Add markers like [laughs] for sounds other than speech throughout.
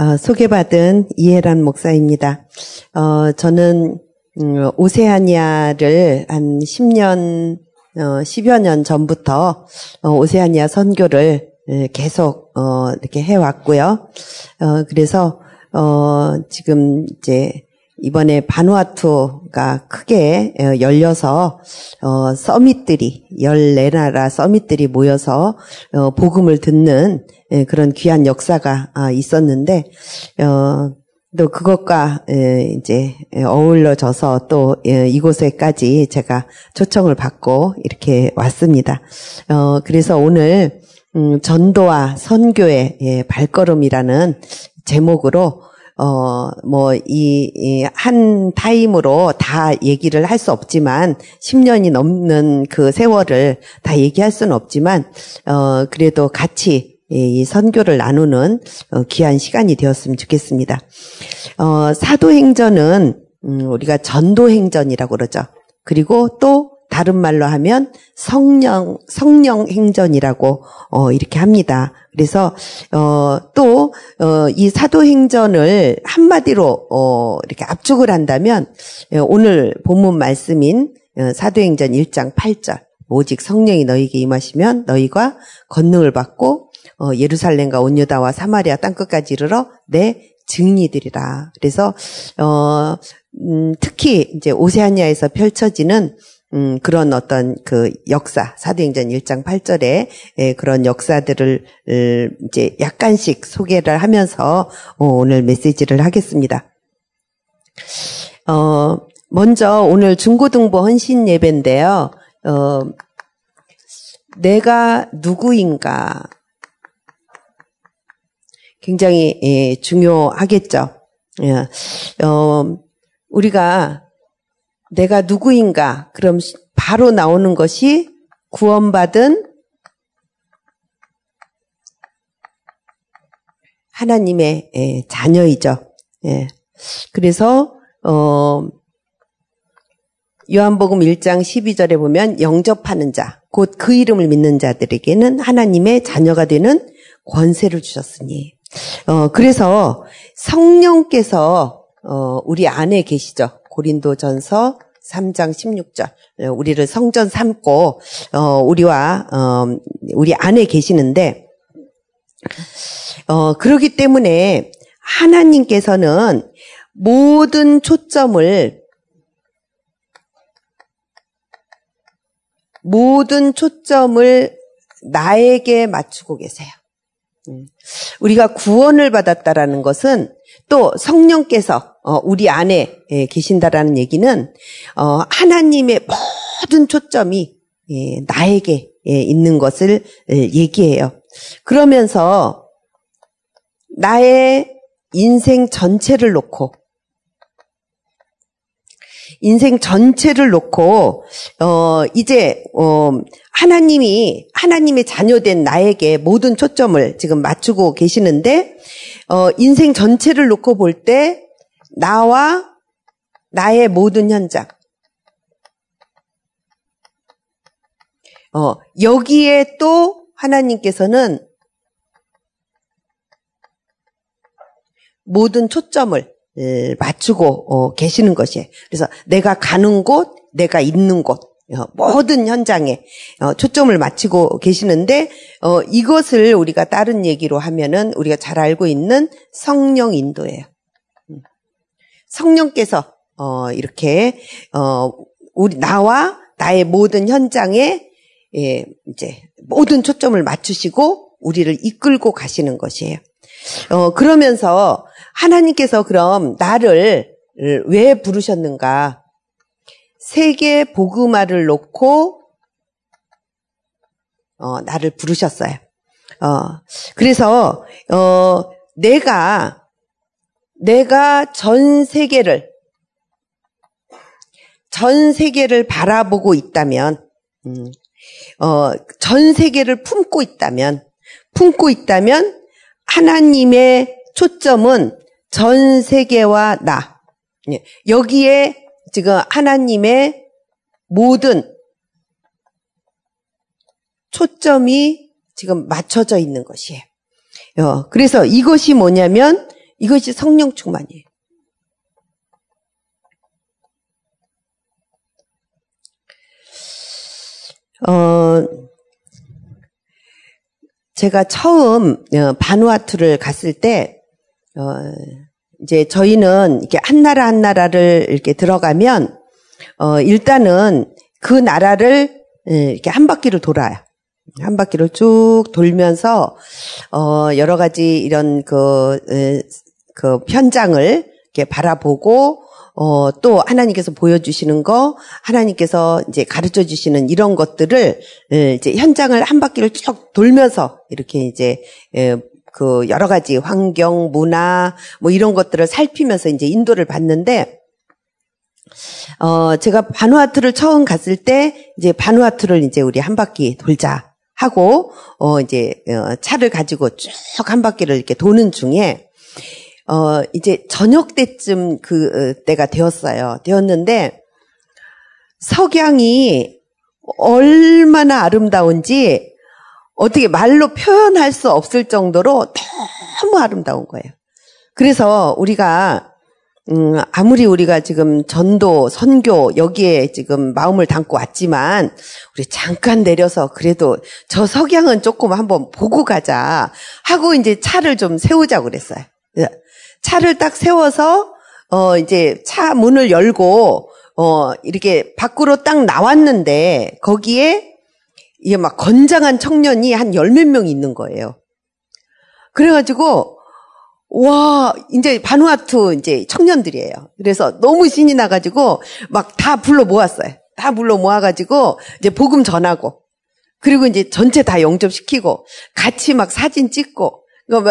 어, 소개받은 이해란 목사입니다. 어, 저는 음, 오세아니아를 한 10년, 어, 10여 년 전부터 어, 오세아니아 선교를 계속 어, 이렇게 해왔고요. 어, 그래서 어, 지금 이제 이번에 바누아투가 크게 어, 열려서 어, 서밋들이 14나라 서밋들이 모여서 어, 복음을 듣는 예, 그런 귀한 역사가 아, 있었는데 어, 또 그것과 이제 어울러져서 또 이곳에까지 제가 초청을 받고 이렇게 왔습니다. 그래서 오늘 음, 전도와 선교의 예, 발걸음이라는 제목으로 어, 뭐, 이, 이, 한 타임으로 다 얘기를 할 수 없지만, 10년이 넘는 그 세월을 다 얘기할 수는 없지만, 어, 그래도 같이 이 선교를 나누는 어, 귀한 시간이 되었으면 좋겠습니다. 어, 사도행전은, 음, 우리가 전도행전이라고 그러죠. 그리고 또 다른 말로 하면 성령 성령 행전이라고 어, 이렇게 합니다. 그래서 어, 또이 어, 사도 행전을 한마디로 어, 이렇게 압축을 한다면 어, 오늘 본문 말씀인 어, 사도행전 1장 8절 오직 성령이 너희에게 임하시면 너희가 권능을 받고 어, 예루살렘과 온유다와 사마리아 땅끝까지 이르러 내 증리들이라. 그래서 어, 음, 특히 이제 오세아니아에서 펼쳐지는 음, 그런 어떤 그 역사, 사도행전 1장 8절에 예, 그런 역사들을 이제 약간씩 소개를 하면서 어, 오늘 메시지를 하겠습니다. 어, 먼저 오늘 중고등부 헌신 예배인데요. 어, 내가 누구인가 굉장히 예, 중요하겠죠. 예, 어, 우리가 내가 누구인가? 그럼 바로 나오는 것이 구원받은 하나님의 예, 자녀이죠. 예. 그래서 어, 요한복음 1장 12절에 보면 영접하는 자, 곧 그 이름을 믿는 자들에게는 하나님의 자녀가 되는 권세를 주셨으니. 어, 그래서 성령께서 어, 우리 안에 계시죠. 고린도전서 3장 16절 우리를 성전 삼고 어, 우리와 어, 우리 안에 계시는데 어, 그러기 때문에 하나님께서는 모든 초점을 모든 초점을 나에게 맞추고 계세요. 음. 우리가 구원을 받았다라는 것은 또 성령께서 어, 우리 안에 예, 계신다라는 얘기는 어, 하나님의 모든 초점이 예, 나에게 예, 있는 것을 얘기해요. 그러면서 나의 인생 전체를 놓고 인생 전체를 놓고 어 이제 어 하나님이 하나님의 자녀된 나에게 모든 초점을 지금 맞추고 계시는데 어 인생 전체를 놓고 볼 때 나와 나의 모든 현장 어 여기에 또 하나님께서는 모든 초점을 맞추고 어, 계시는 것이에요. 그래서 내가 가는 곳, 내가 있는 곳, 어, 모든 현장에 어, 초점을 맞추고 계시는데 이것을 우리가 다른 얘기로 하면은 우리가 잘 알고 있는 성령 인도예요. 음. 성령께서 이렇게 우리 나와 나의 모든 현장에 예, 이제 모든 초점을 맞추시고 우리를 이끌고 가시는 것이에요. 어, 그러면서 하나님께서 그럼 나를 왜 부르셨는가? 세계 복음화를 놓고 어, 나를 부르셨어요. 어, 그래서 어, 내가 내가 전 세계를 전 세계를 바라보고 있다면, 음, 어, 전 세계를 품고 있다면, 품고 있다면 하나님의 초점은 전 세계와 나. 예, 여기에 지금 하나님의 모든 초점이 지금 맞춰져 있는 것이에요. 어, 그래서 이것이 뭐냐면 이것이 성령 충만이에요. 어, 제가 처음 어, 바누아투를 갔을 때, 어, 이제 저희는 이렇게 한 나라 한 나라를 이렇게 들어가면, 어, 일단은 그 나라를 예, 이렇게 한 바퀴를 돌아요. 한 바퀴를 쭉 돌면서, 어, 여러 가지 이런 그, 그 현장을 이렇게 바라보고, 어, 또 하나님께서 보여주시는 거, 하나님께서 이제 가르쳐 주시는 이런 것들을 이제 현장을 한 바퀴를 쭉 돌면서 이렇게 이제 그 여러 가지 환경, 문화 뭐 이런 것들을 살피면서 이제 인도를 받는데 어, 제가 바누아투를 처음 갔을 때 이제 바누아투를 이제 우리 한 바퀴 돌자 하고 어 이제 어, 차를 가지고 쭉 한 바퀴를 이렇게 도는 중에 어, 이제 저녁 때쯤 그 어, 때가 되었어요. 되었는데 석양이 얼마나 아름다운지 어떻게 말로 표현할 수 없을 정도로 너무 아름다운 거예요. 그래서 우리가 음, 아무리 우리가 지금 전도, 선교, 여기에 지금 마음을 담고 왔지만, 우리 잠깐 내려서 그래도 저 석양은 조금 한번 보고 가자 하고 이제 차를 좀 세우자고 그랬어요. 차를 딱 세워서 어 이제 차 문을 열고 어 이렇게 밖으로 딱 나왔는데 거기에 이게 막 건장한 청년이 한 열 몇 명 있는 거예요. 그래가지고 와 이제 바누아투 이제 청년들이에요. 그래서 너무 신이 나가지고 막 다 불러 모았어요. 다 불러 모아가지고 이제 복음 전하고 그리고 이제 전체 다 영접시키고 같이 막 사진 찍고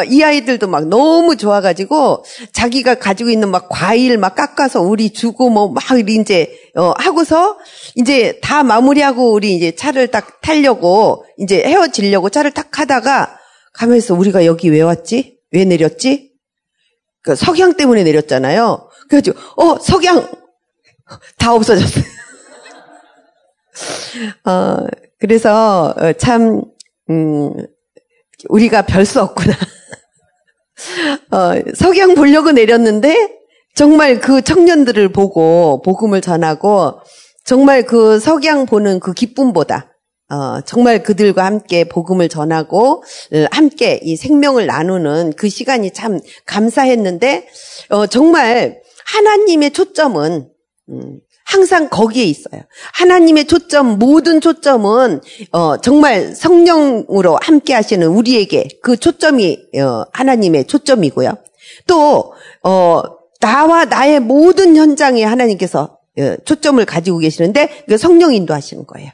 이 아이들도 막 너무 좋아가지고 자기가 가지고 있는 막 과일 막 깎아서 우리 주고 뭐 막 이제 어 하고서 이제 다 마무리하고 우리 이제 차를 딱 타려고 이제 헤어지려고 차를 딱 하다가 가면서 우리가 여기 왜 왔지? 왜 내렸지? 그 석양 때문에 내렸잖아요. 그래가지고 어 석양 다 없어졌어요. [laughs] 어 그래서 어, 참 음. 우리가 별 수 없구나. [laughs] 어, 석양 보려고 내렸는데 정말 그 청년들을 보고 복음을 전하고 정말 그 석양 보는 그 기쁨보다 어, 정말 그들과 함께 복음을 전하고 어, 함께 이 생명을 나누는 그 시간이 참 감사했는데 어, 정말 하나님의 초점은 음, 항상 거기에 있어요. 하나님의 초점, 모든 초점은 어, 정말 성령으로 함께 하시는 우리에게 그 초점이 어, 하나님의 초점이고요. 또 어, 나와 나의 모든 현장에 하나님께서 어, 초점을 가지고 계시는데 그 성령 인도하시는 거예요.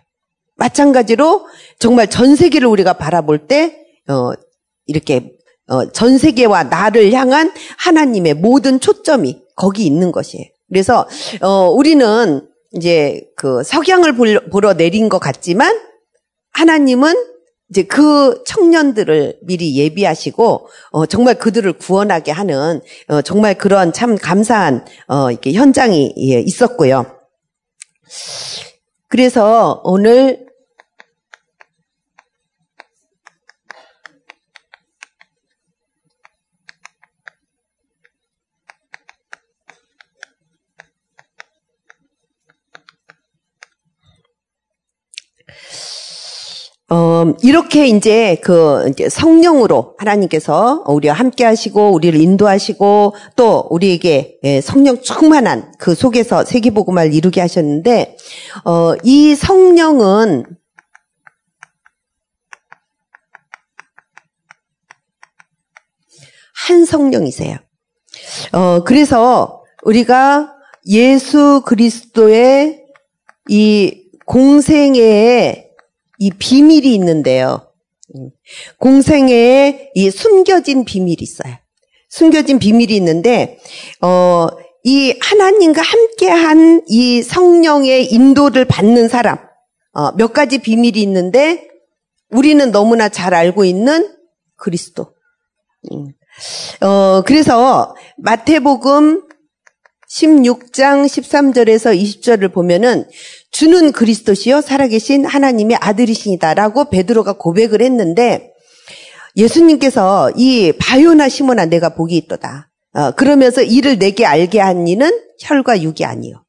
마찬가지로 정말 전 세계를 우리가 바라볼 때 어, 이렇게 어, 전 세계와 나를 향한 하나님의 모든 초점이 거기 있는 것이에요. 그래서 어, 우리는 이제 그 석양을 보러 내린 것 같지만 하나님은 이제 그 청년들을 미리 예비하시고 어, 정말 그들을 구원하게 하는 어, 정말 그런 참 감사한 어, 이렇게 현장이 예, 있었고요. 그래서 오늘 어, 이렇게 이제 그 이제 성령으로 하나님께서 우리와 함께 하시고 우리를 인도하시고 또 우리에게 예, 성령 충만한 그 속에서 세계복음을 이루게 하셨는데 어, 이 성령은 한 성령이세요. 어, 그래서 우리가 예수 그리스도의 이 공생애에 이 비밀이 있는데요. 음. 공생애에 이 숨겨진 비밀이 있어요. 숨겨진 비밀이 있는데, 어, 이 하나님과 함께한 이 성령의 인도를 받는 사람, 어, 몇 가지 비밀이 있는데, 우리는 너무나 잘 알고 있는 그리스도. 음. 어, 그래서 마태복음 16장 13절에서 20절을 보면은 주는 그리스도시요 살아계신 하나님의 아들이시니다라고 베드로가 고백을 했는데 예수님께서 이 바요나 시모나 내가 복이 있도다. 어, 그러면서 이를 내게 알게 한 이는 혈과 육이 아니요.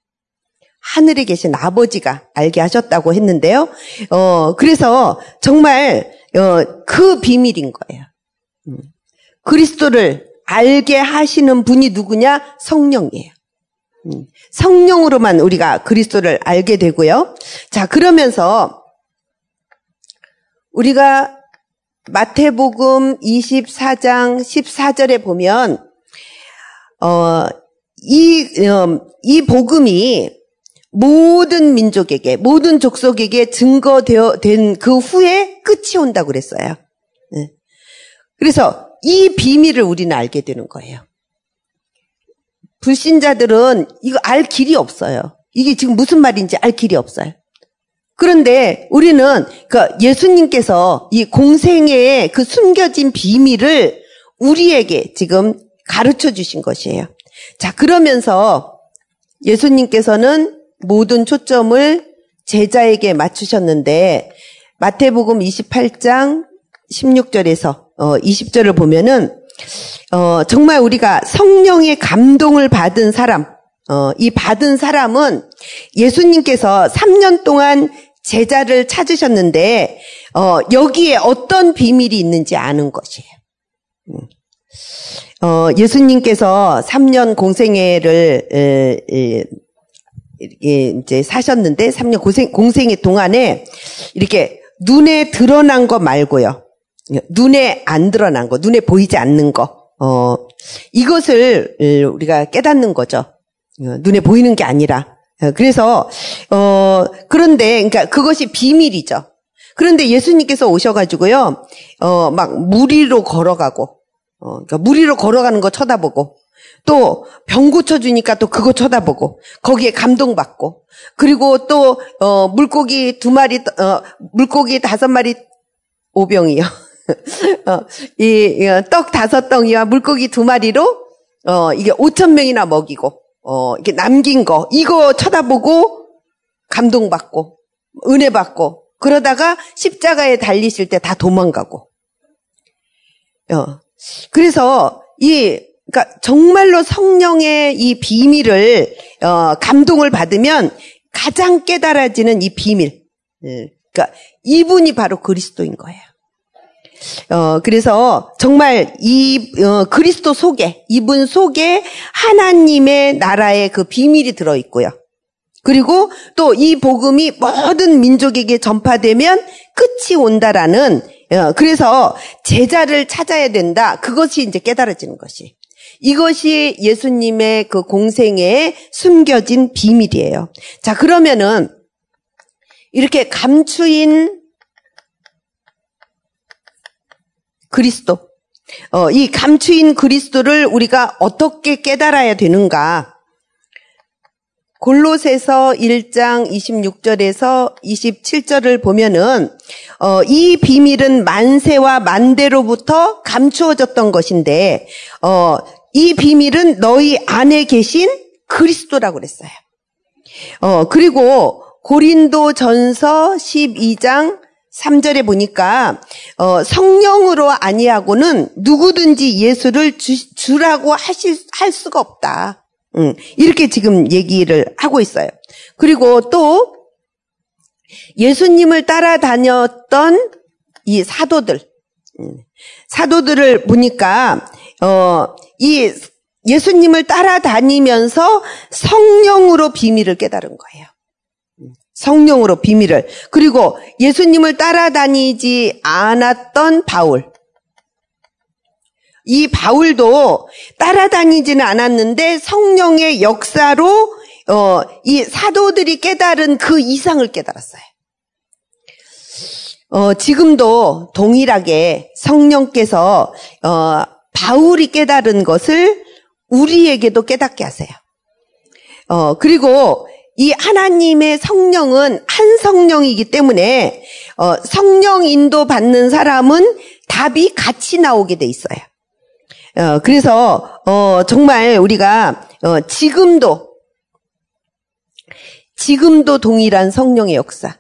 하늘에 계신 아버지가 알게 하셨다고 했는데요. 어, 그래서 정말, 어, 그 비밀인 거예요. 음. 그리스도를 알게 하시는 분이 누구냐? 성령이에요. 음. 성령으로만 우리가 그리스도를 알게 되고요. 자, 그러면서 우리가 마태복음 24장 14절에 보면 어, 이, 어, 이 복음이 모든 민족에게, 모든 족속에게 증거되어 된 그 후에 끝이 온다고 그랬어요. 네. 그래서 이 비밀을 우리는 알게 되는 거예요. 불신자들은 이거 알 길이 없어요. 이게 지금 무슨 말인지 알 길이 없어요. 그런데 우리는 그 예수님께서 이 공생애의 그 숨겨진 비밀을 우리에게 지금 가르쳐 주신 것이에요. 자, 그러면서 예수님께서는 모든 초점을 제자에게 맞추셨는데 마태복음 28장 16절에서 어 20절을 보면은 어 정말 우리가 성령의 감동을 받은 사람 어 이 받은 사람은 예수님께서 3년 동안 제자를 찾으셨는데 어 여기에 어떤 비밀이 있는지 아는 것이에요. 음. 어, 예수님께서 3년 공생애를 에, 에, 이제 사셨는데 3년 공생, 공생애 동안에 이렇게 눈에 드러난 거 말고요. 눈에 안 드러난 거, 눈에 보이지 않는 거, 어, 이것을 우리가 깨닫는 거죠. 어, 눈에 보이는 게 아니라. 어, 그래서, 어, 그런데, 그러니까 그것이 비밀이죠. 그런데 예수님께서 오셔가지고요, 어, 막 무리로 걸어가고, 어, 그러니까 무리로 걸어가는 거 쳐다보고 또 병 고쳐주니까 또 그거 쳐다보고 거기에 감동받고 그리고 또 어, 물고기 두 마리 어, 물고기 다섯 마리 오병이요. 어, 이떡 다섯 덩이와 물고기 두 마리로 어, 이게 오천 명이나 먹이고 어, 이게 남긴 거 이거 쳐다보고 감동받고 은혜 받고 그러다가 십자가에 달리실 때 다 도망가고 어, 그래서 이 그러니까 정말로 성령의 이 비밀을 어, 감동을 받으면 가장 깨달아지는 이 비밀. 예, 그러니까 이분이 바로 그리스도인 거예요. 어, 그래서 정말 이 어, 그리스도 속에 이분 속에 하나님의 나라의 그 비밀이 들어 있고요. 그리고 또 이 복음이 모든 민족에게 전파되면 끝이 온다라는 어, 그래서 제자를 찾아야 된다. 그것이 이제 깨달아지는 것이. 이것이 예수님의 그 공생에 숨겨진 비밀이에요. 자, 그러면은 이렇게 감추인 그리스도. 어, 이 감추인 그리스도를 우리가 어떻게 깨달아야 되는가? 골로새서 1장 26절에서 27절을 보면은 어, 이 비밀은 만세와 만대로부터 감추어졌던 것인데 어, 이 비밀은 너희 안에 계신 그리스도라고 그랬어요. 어, 그리고 고린도 전서 12장 3절에 보니까 어, 성령으로 아니하고는 누구든지 예수를 주, 라고 하실 할 수가 없다. 음, 이렇게 지금 얘기를 하고 있어요. 그리고 또 예수님을 따라다녔던 이 사도들, 음, 사도들을 보니까 어, 이 예수님을 따라다니면서 성령으로 비밀을 깨달은 거예요. 음, 성령으로 비밀을. 그리고 예수님을 따라다니지 않았던 바울. 이 바울도 따라다니지는 않았는데 성령의 역사로 어, 이 사도들이 깨달은 그 이상을 깨달았어요. 어, 지금도 동일하게 성령께서 어, 바울이 깨달은 것을 우리에게도 깨닫게 하세요. 어, 그리고 이 하나님의 성령은 한 성령이기 때문에 어, 성령 인도 받는 사람은 답이 같이 나오게 돼 있어요. 어, 그래서 어, 정말 우리가 어, 지금도 지금도 동일한 성령의 역사.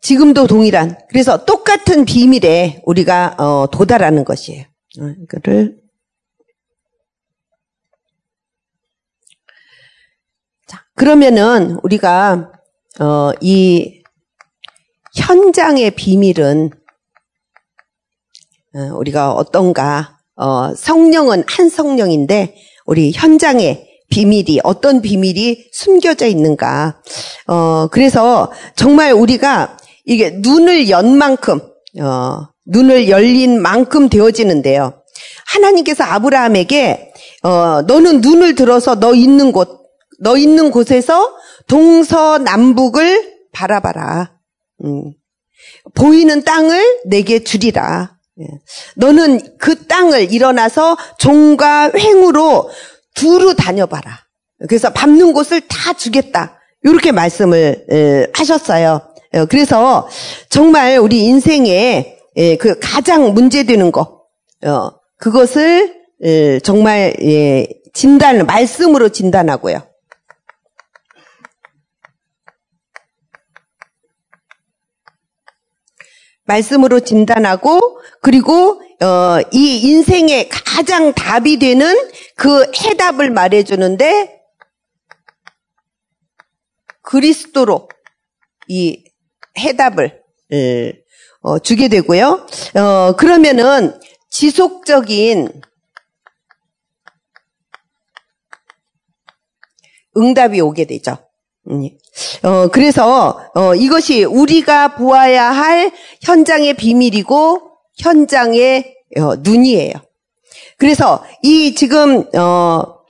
지금도 동일한 그래서 똑같은 비밀에 우리가 어, 도달하는 것이에요. 어, 이거를 자 그러면은 우리가 어, 이 현장의 비밀은 어, 우리가 어떤가 어, 성령은 한 성령인데 우리 현장의 비밀이 어떤 비밀이 숨겨져 있는가. 어, 그래서 정말 우리가 이게 눈을 연 만큼 어, 눈을 열린 만큼 되어지는데요. 하나님께서 아브라함에게 어, 너는 눈을 들어서 너 있는 곳, 너 있는 곳에서 동서남북을 바라봐라. 음. 보이는 땅을 내게 주리라. 예. 너는 그 땅을 일어나서 종과 횡으로 두루 다녀봐라. 그래서 밟는 곳을 다 주겠다. 이렇게 말씀을 하셨어요. 어, 그래서 정말 우리 인생에 그 가장 문제되는 거, 어, 그것을 정말 예, 진단, 말씀으로 진단하고요. 말씀으로 진단하고 그리고 어, 이 인생의 가장 답이 되는 그 해답을 말해주는데 그리스도로 이 해답을 어, 주게 되고요. 어, 그러면은 지속적인 응답이 오게 되죠. 음. 어, 그래서 어, 이것이 우리가 보아야 할 현장의 비밀이고 현장의 어, 눈이에요. 그래서 이 지금 어,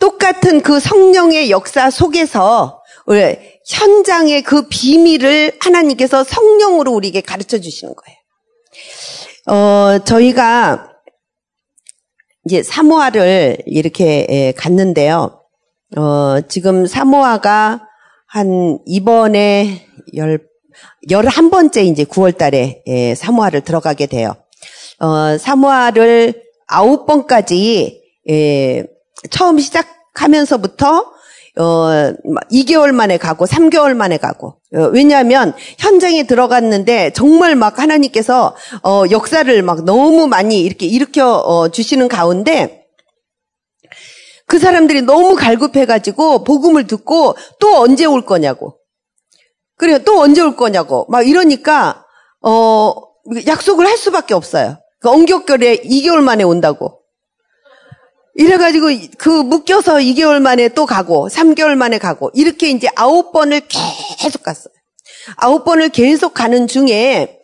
똑같은 그 성령의 역사 속에서 현장의 그 비밀을 하나님께서 성령으로 우리에게 가르쳐 주시는 거예요. 어, 저희가 이제 사모아를 이렇게 갔는데요. 어, 지금 사모아가 한 이번에 열, 열한 번째 이제 9월 달에 예, 사모아를 들어가게 돼요. 어, 사모아를 아홉 번까지 예, 처음 시작하면서부터 어, 2개월 만에 가고 3개월 만에 가고 어, 왜냐하면 현장에 들어갔는데 정말 막 하나님께서 어, 역사를 막 너무 많이 이렇게 일으켜 어, 주시는 가운데 그 사람들이 너무 갈급해가지고 복음을 듣고 또 언제 올 거냐고 그래요 또 언제 올 거냐고 막 이러니까 어, 약속을 할 수밖에 없어요. 그 엄격결에 2개월 만에 온다고. 이래가지고 그 묶여서 2개월 만에 또 가고 3개월 만에 가고 이렇게 이제 아홉 번을 계속 갔어요. 아홉 번을 계속 가는 중에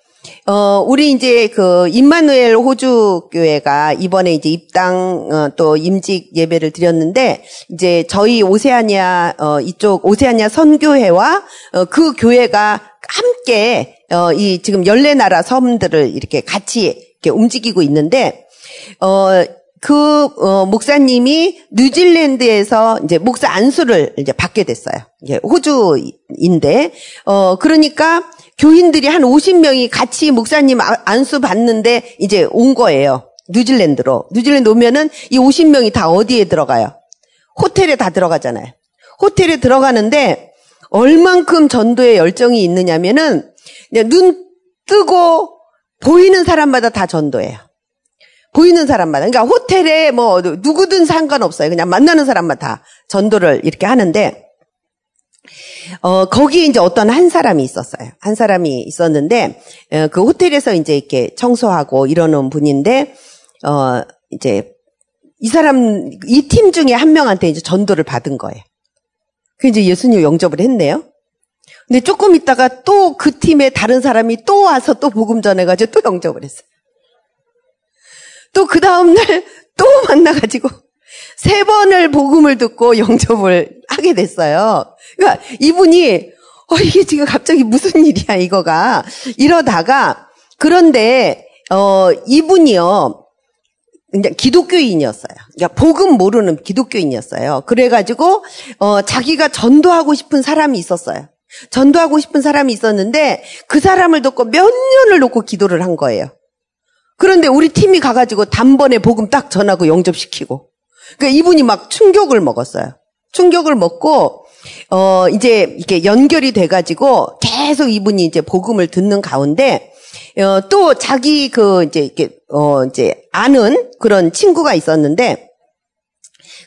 어 우리 이제 그 임마누엘 호주 교회가 이번에 이제 입당 어, 또 임직 예배를 드렸는데 이제 저희 오세아니아 어 이쪽 오세아니아 선교회와 어, 그 교회가 함께 어 이 지금 열네 나라 섬들을 이렇게 같이 이렇게 움직이고 있는데 어, 그 어, 목사님이 뉴질랜드에서 이제 목사 안수를 이제 받게 됐어요. 이제 호주인데 어 그러니까 교인들이 한 50명이 같이 목사님 아, 안수 받는데 이제 온 거예요. 뉴질랜드로. 뉴질랜드 오면은 이 50명이 다 어디에 들어가요? 호텔에 다 들어가잖아요. 호텔에 들어가는데 얼만큼 전도에 열정이 있느냐면은 눈 뜨고 보이는 사람마다 다 전도해요. 보이는 사람마다. 그러니까 호텔에 뭐 누구든 상관없어요. 그냥 만나는 사람만 다 전도를 이렇게 하는데 어, 거기 이제 어떤 한 사람이 있었어요. 한 사람이 있었는데, 어, 그 호텔에서 이제 이렇게 청소하고 이러는 분인데, 어, 이제, 이 사람, 이 팀 중에 한 명한테 이제 전도를 받은 거예요. 그 이제 예수님 영접을 했네요. 근데 조금 있다가 또 그 팀에 다른 사람이 또 와서 또 복음 전해가지고 또 영접을 했어요. 또 그 다음날 [laughs] 또 만나가지고 세 번을 복음을 듣고 영접을 하게 됐어요. 그러니까 이분이 어 이게 지금 갑자기 무슨 [laughs] 일이야 이거가 이러다가 그런데 어 이분이요 그냥 기독교인이었어요. 그러니까 복음 모르는 기독교인이었어요. 그래가지고 어 자기가 전도하고 싶은 사람이 있었어요. 전도하고 싶은 사람이 있었는데 그 사람을 듣고 몇 년을 놓고 기도를 한 거예요. 그런데 우리 팀이 가가지고 단번에 복음 딱 전하고 영접시키고. 그러니까 이분이 막 충격을 먹었어요. 충격을 먹고 어, 이제 이렇게 연결이 돼가지고 계속 이분이 이제 복음을 듣는 가운데, 어, 또 자기 그 이제 이렇게, 어, 이제 아는 그런 친구가 있었는데,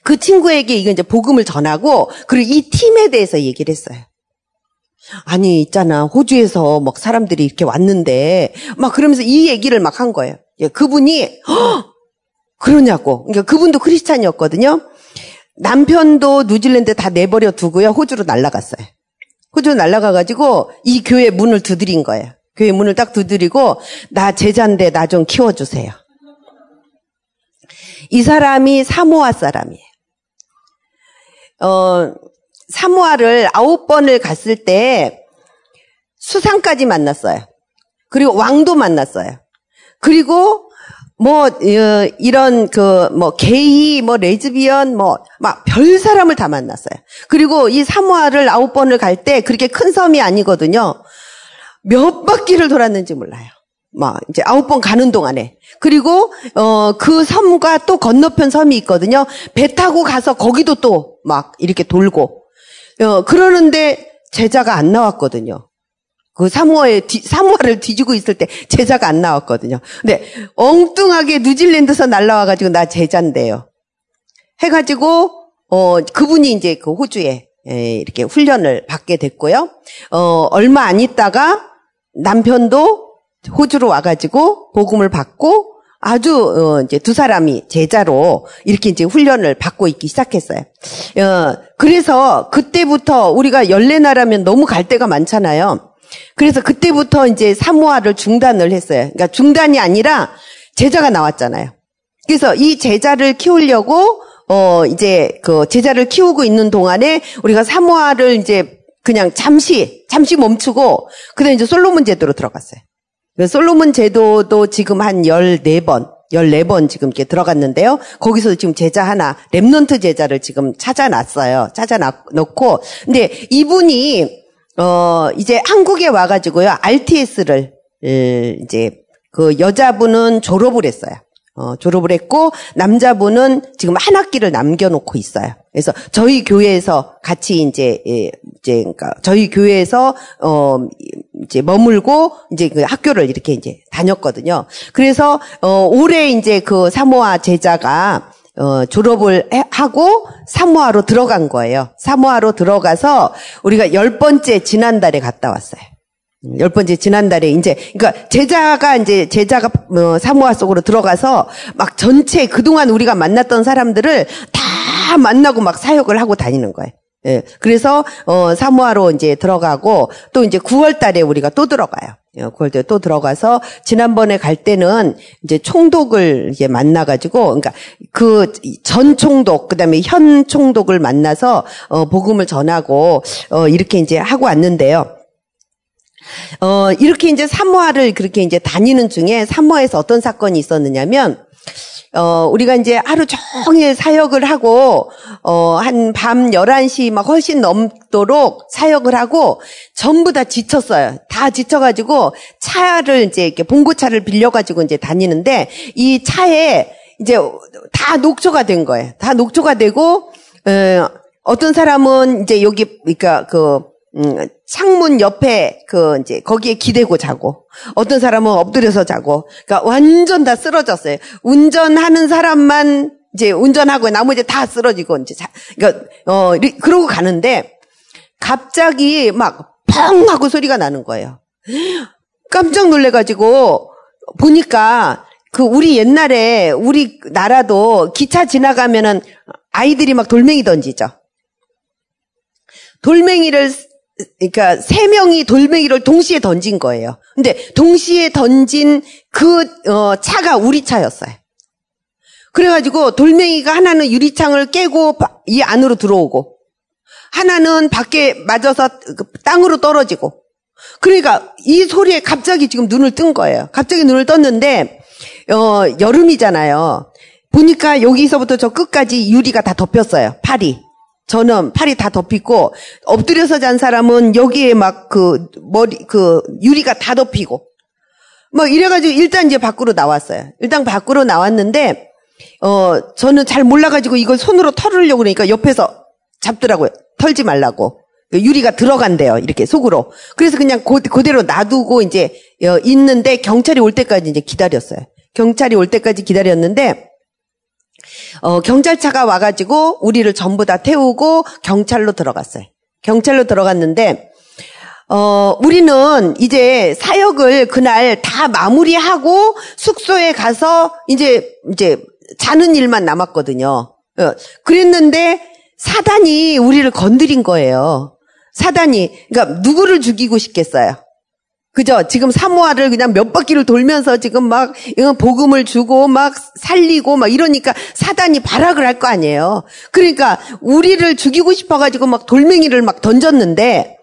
그 친구에게 이거 이제 복음을 전하고, 그리고 이 팀에 대해서 얘기를 했어요. 아니, 있잖아. 호주에서 막 사람들이 이렇게 왔는데, 막 그러면서 이 얘기를 막 한 거예요. 예, 그분이, 헉! 그러냐고. 그러니까 그분도 크리스찬이었거든요. 남편도 뉴질랜드 다 내버려 두고요. 호주로 날아갔어요. 호주로 날아가가지고 이 교회 문을 두드린 거예요. 교회 문을 딱 두드리고, 나 제자인데 나 좀 키워주세요. 이 사람이 사모아 사람이에요. 어, 사모아를 아홉 번을 갔을 때 수상까지 만났어요. 그리고 왕도 만났어요. 그리고 뭐 어, 이런 그 뭐 게이 뭐 레즈비언 뭐 막 별 사람을 다 만났어요. 그리고 이 사모아를 아홉 번을 갈 때 그렇게 큰 섬이 아니거든요. 몇 바퀴를 돌았는지 몰라요. 막 이제 아홉 번 가는 동안에 그리고 어 그 섬과 또 건너편 섬이 있거든요. 배 타고 가서 거기도 또 막 이렇게 돌고 어 그러는데 제자가 안 나왔거든요. 그 사모아에 사모아를 뒤지고 있을 때 제자가 안 나왔거든요. 근데 엉뚱하게 뉴질랜드에서 날라와가지고 나 제자인데요. 해가지고 어 그분이 이제 그 호주에 에, 이렇게 훈련을 받게 됐고요. 어 얼마 안 있다가 남편도 호주로 와가지고 복음을 받고 아주 어, 이제 두 사람이 제자로 이렇게 이제 훈련을 받고 있기 시작했어요. 어, 그래서 그때부터 우리가 열네 나라면 너무 갈 데가 많잖아요. 그래서 그때부터 이제 사모아를 중단을 했어요. 그러니까 중단이 아니라 제자가 나왔잖아요. 그래서 이 제자를 키우려고 어 이제 그 제자를 키우고 있는 동안에 우리가 사모아를 이제 그냥 잠시 잠시 멈추고 그다음에 이제 솔로몬 제도로 들어갔어요. 솔로몬 제도도 지금 한 14번, 14번 지금 이렇게 들어갔는데요. 거기서 지금 제자 하나, Remnant 제자를 지금 찾아놨어요. 찾아놓고. 근데 이분이, 어, 이제 한국에 와가지고요. RTS를, 이제 그 여자분은 졸업을 했어요. 어, 졸업을 했고 남자분은 지금 한 학기를 남겨놓고 있어요. 그래서 저희 교회에서 같이 이제 예, 이제 그러니까 저희 교회에서 어 이제 머물고 이제 그 학교를 이렇게 이제 다녔거든요. 그래서 어 올해 이제 그 사모아 제자가 어, 졸업을 해, 하고 사모아로 들어간 거예요. 사모아로 들어가서 우리가 열 번째 지난달에 갔다 왔어요. 열 번째 지난달에 이제 그러니까 제자가 이제 제자가 뭐 사모아 속으로 들어가서 막 전체 그동안 우리가 만났던 사람들을 다 만나고 막 사역을 하고 다니는 거예요. 예. 그래서 어 사모아로 이제 들어가고 또 이제 9월 달에 우리가 또 들어가요. 9월 예, 달에 또 들어가서 지난번에 갈 때는 이제 총독을 이제 만나 가지고 그러니까 그 전 총독 그다음에 현 총독을 만나서 어 복음을 전하고 어 이렇게 이제 하고 왔는데요. 어, 이렇게 이제 사모아를 그렇게 이제 다니는 중에 사모아에서 어떤 사건이 있었느냐면, 어, 우리가 이제 하루 종일 사역을 하고, 어, 한 밤 11시 막 훨씬 넘도록 사역을 하고, 전부 다 지쳤어요. 다 지쳐가지고, 차를 이제 이렇게 봉고차를 빌려가지고 이제 다니는데, 이 차에 이제 다 녹초가 된 거예요. 다 녹초가 되고, 어, 어떤 사람은 이제 여기, 그러니까 그, 음, 창문 옆에 그 이제 거기에 기대고 자고 어떤 사람은 엎드려서 자고 그러니까 완전 다 쓰러졌어요. 운전하는 사람만 이제 운전하고 나머지 다 쓰러지고 이제 자, 그러니까 어 그러고 가는데 갑자기 막 펑 하고 소리가 나는 거예요. 깜짝 놀래가지고 보니까 그 우리 옛날에 우리 나라도 기차 지나가면은 아이들이 막 돌멩이 던지죠. 돌멩이를 그러니까 세 명이 돌멩이를 동시에 던진 거예요. 근데 동시에 던진 그 어, 차가 우리 차였어요. 그래가지고 돌멩이가 하나는 유리창을 깨고 이 안으로 들어오고 하나는 밖에 맞아서 그 땅으로 떨어지고 그러니까 이 소리에 갑자기 지금 눈을 뜬 거예요. 갑자기 눈을 떴는데 어, 여름이잖아요. 보니까 여기서부터 저 끝까지 유리가 다 덮였어요. 팔이. 저는 팔이 다 덮이고 엎드려서 잔 사람은 여기에 막 그 머리 그 유리가 다 덮이고 막 이래가지고 일단 이제 밖으로 나왔어요. 일단 밖으로 나왔는데 어 저는 잘 몰라가지고 이걸 손으로 털으려고 그러니까 옆에서 잡더라고요. 털지 말라고. 유리가 들어간대요. 이렇게 속으로. 그래서 그냥 고, 그대로 놔두고 이제 어, 있는데 경찰이 올 때까지 이제 기다렸어요. 경찰이 올 때까지 기다렸는데 어, 경찰차가 와가지고 우리를 전부 다 태우고 경찰로 들어갔어요. 경찰로 들어갔는데 어, 우리는 이제 사역을 그날 다 마무리하고 숙소에 가서 이제 이제 자는 일만 남았거든요. 어, 그랬는데 사단이 우리를 건드린 거예요. 사단이 그러니까 누구를 죽이고 싶겠어요. 그죠? 지금 사모아를 그냥 몇 바퀴를 돌면서 지금 막 복음을 주고 막 살리고 막 이러니까 사단이 발악을 할 거 아니에요. 그러니까 우리를 죽이고 싶어가지고 막 돌멩이를 막 던졌는데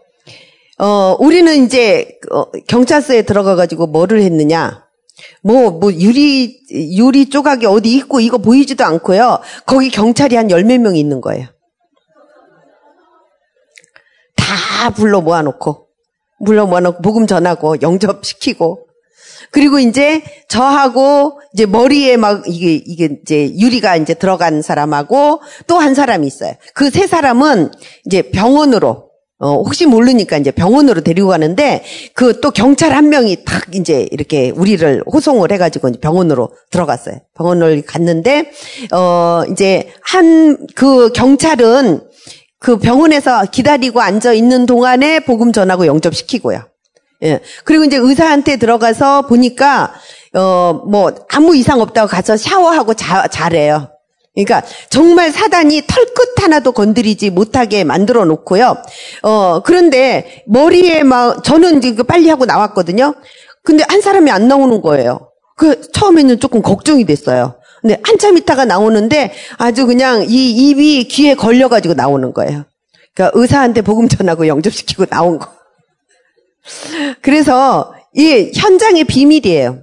어 우리는 이제 어, 경찰서에 들어가가지고 뭐를 했느냐? 뭐, 뭐, 유리, 유리 조각이 어디 있고 이거 보이지도 않고요. 거기 경찰이 한 열 몇명 있는 거예요. 다 불러 모아놓고. 불러 모아놓고 복음 전하고 영접시키고 그리고 이제 저하고 이제 머리에 막 이게 이게 이제 유리가 이제 들어간 사람하고 또 한 사람이 있어요. 그 세 사람은 이제 병원으로 어 혹시 모르니까 이제 병원으로 데리고 가는데 그 또 경찰 한 명이 탁 이제 이렇게 우리를 호송을 해가지고 병원으로 들어갔어요. 병원을 갔는데 어 이제 한 그 경찰은 그 병원에서 기다리고 앉아 있는 동안에 복음 전하고 영접시키고요. 예. 그리고 이제 의사한테 들어가서 보니까, 어, 뭐, 아무 이상 없다고 가서 샤워하고 자, 자래요. 그러니까 정말 사단이 털끝 하나도 건드리지 못하게 만들어 놓고요. 어, 그런데 머리에 막, 저는 이제 빨리 하고 나왔거든요. 근데 한 사람이 안 나오는 거예요. 그, 처음에는 조금 걱정이 됐어요. 근데 한참 있다가 나오는데 아주 그냥 이 입이 귀에 걸려가지고 나오는 거예요. 그러니까 의사한테 복음 전하고 영접시키고 나온 거. 그래서 이 현장의 비밀이에요.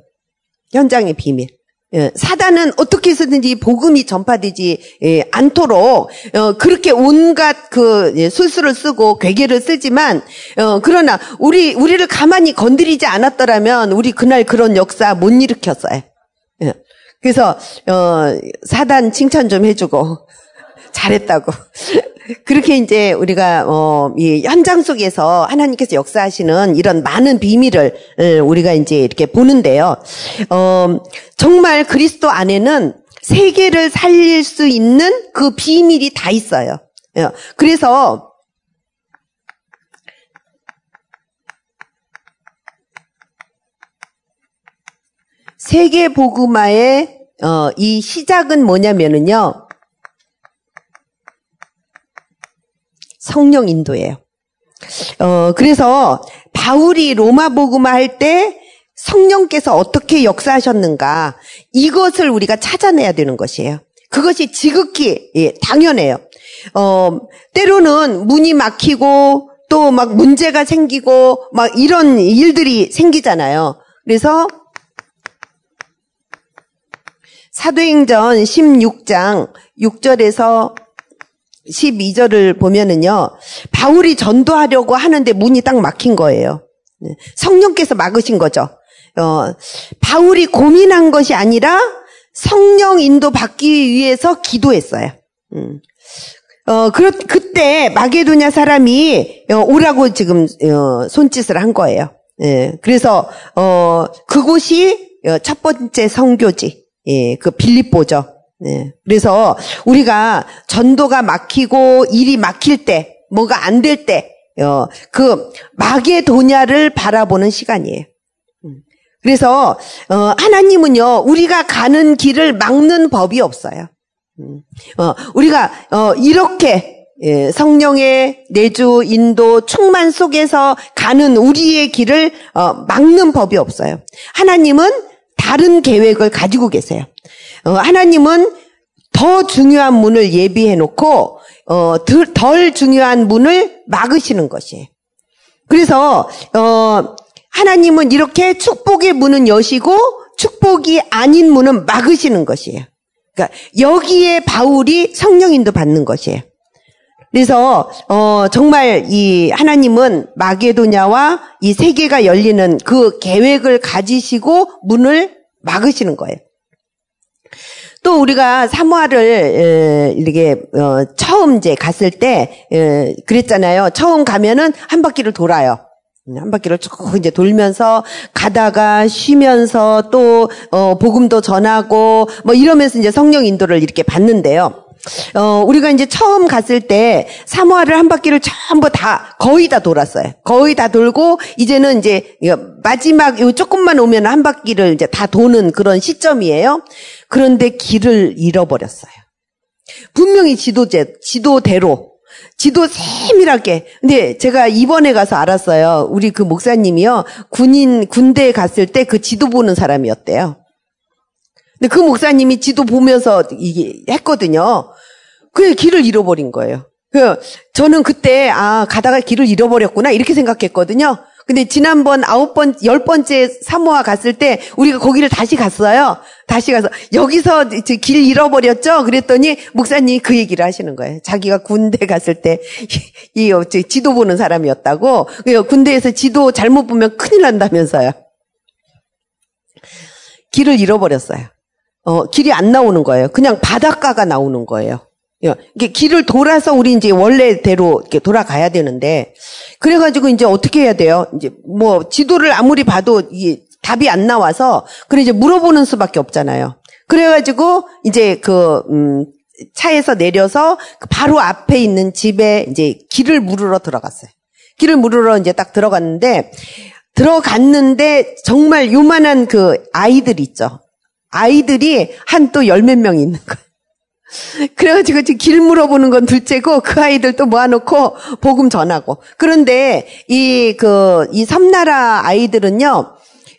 현장의 비밀. 예, 사단은 어떻게 해서든지 복음이 전파되지 예, 않도록 어, 그렇게 온갖 그 예, 술수를 쓰고 괴계를 쓰지만 어, 그러나 우리 우리를 가만히 건드리지 않았더라면 우리 그날 그런 역사 못 일으켰어요. 그래서 어, 사단 칭찬 좀 해주고 잘했다고. [laughs] 그렇게 이제 우리가 어, 이 현장 속에서 하나님께서 역사하시는 이런 많은 비밀을 우리가 이제 이렇게 보는데요. 어, 정말 그리스도 안에는 세계를 살릴 수 있는 그 비밀이 다 있어요. 예. 그래서 세계 복음화의 어, 이 시작은 뭐냐면은요. 성령 인도예요. 어, 그래서 바울이 로마 복음화 할 때 성령께서 어떻게 역사하셨는가 이것을 우리가 찾아내야 되는 것이에요. 그것이 지극히 예, 당연해요. 어, 때로는 문이 막히고 또 막 문제가 생기고 막 이런 일들이 생기잖아요. 그래서 사도행전 16장 6절에서 12절을 보면은요, 바울이 전도하려고 하는데 문이 딱 막힌 거예요. 네, 성령께서 막으신 거죠. 어, 바울이 고민한 것이 아니라 성령 인도 받기 위해서 기도했어요. 음. 어, 그렇, 그때 마게도냐 사람이 어, 오라고 지금 어, 손짓을 한 거예요. 예, 그래서 어, 그곳이 어, 첫 번째 성교지. 예, 그 빌립보죠. 예. 그래서 우리가 전도가 막히고 일이 막힐 때, 뭐가 안 될 때, 어, 그 마계 도냐를 바라보는 시간이에요. 음. 그래서 어, 하나님은요 우리가 가는 길을 막는 법이 없어요. 음. 어, 우리가 어, 이렇게 예, 성령의 내주 인도 충만 속에서 가는 우리의 길을 어, 막는 법이 없어요. 하나님은 다른 계획을 가지고 계세요. 어, 하나님은 더 중요한 문을 예비해 놓고 어, 덜, 덜, 중요한 문을 막으시는 것이에요. 그래서 어, 하나님은 이렇게 축복의 문은 여시고 축복이 아닌 문은 막으시는 것이에요. 그러니까 여기에 바울이 성령인도 받는 것이에요. 그래서 어, 정말 이 하나님은 마게도냐와 이 세계가 열리는 그 계획을 가지시고 문을 막으시는 거예요. 또 우리가 사모아를 에, 이렇게 어, 처음 이제 갔을 때 에, 그랬잖아요. 처음 가면은 한 바퀴를 돌아요. 음, 한 바퀴를 쭉 이제 돌면서 가다가 쉬면서 또 어, 복음도 전하고 뭐 이러면서 이제 성령 인도를 이렇게 받는데요. 어, 우리가 이제 처음 갔을 때 사모아를 한 바퀴를 전부 다 거의 다 돌았어요. 거의 다 돌고 이제는 이제 마지막 요 조금만 오면 한 바퀴를 이제 다 도는 그런 시점이에요. 그런데 길을 잃어버렸어요. 분명히 지도제 지도대로 지도 세밀하게. 근데 제가 이번에 가서 알았어요. 우리 그 목사님이요. 군인 군대에 갔을 때 그 지도 보는 사람이었대요. 근데 그 목사님이 지도 보면서 이게 했거든요. 그 길을 잃어버린 거예요. 그 저는 그때 아 가다가 길을 잃어버렸구나 이렇게 생각했거든요. 근데 지난번 아홉 번, 열 번째 사모아 갔을 때 우리가 거기를 다시 갔어요. 다시 가서 여기서 길 잃어버렸죠? 그랬더니 목사님이 그 얘기를 하시는 거예요. 자기가 군대 갔을 때 [laughs] 이 지도 보는 사람이었다고. 군대에서 지도 잘못 보면 큰일 난다면서요. 길을 잃어버렸어요. 어, 길이 안 나오는 거예요. 그냥 바닷가가 나오는 거예요. 이게 길을 돌아서 우리 이제 원래대로 이렇게 돌아가야 되는데 그래가지고 이제 어떻게 해야 돼요? 이제 뭐 지도를 아무리 봐도 이 답이 안 나와서 그래 이제 물어보는 수밖에 없잖아요. 그래가지고 이제 그 음, 차에서 내려서 바로 앞에 있는 집에 이제 길을 물으러 들어갔어요. 길을 물으러 이제 딱 들어갔는데 들어갔는데 정말 요만한 그 아이들 있죠. 아이들이 한 또 열 몇명 있는 거예요. [laughs] 그래가지고 지금 길 물어보는 건 둘째고 그 아이들 또 모아놓고 복음 전하고. 그런데 이, 그, 이 섬나라 아이들은요,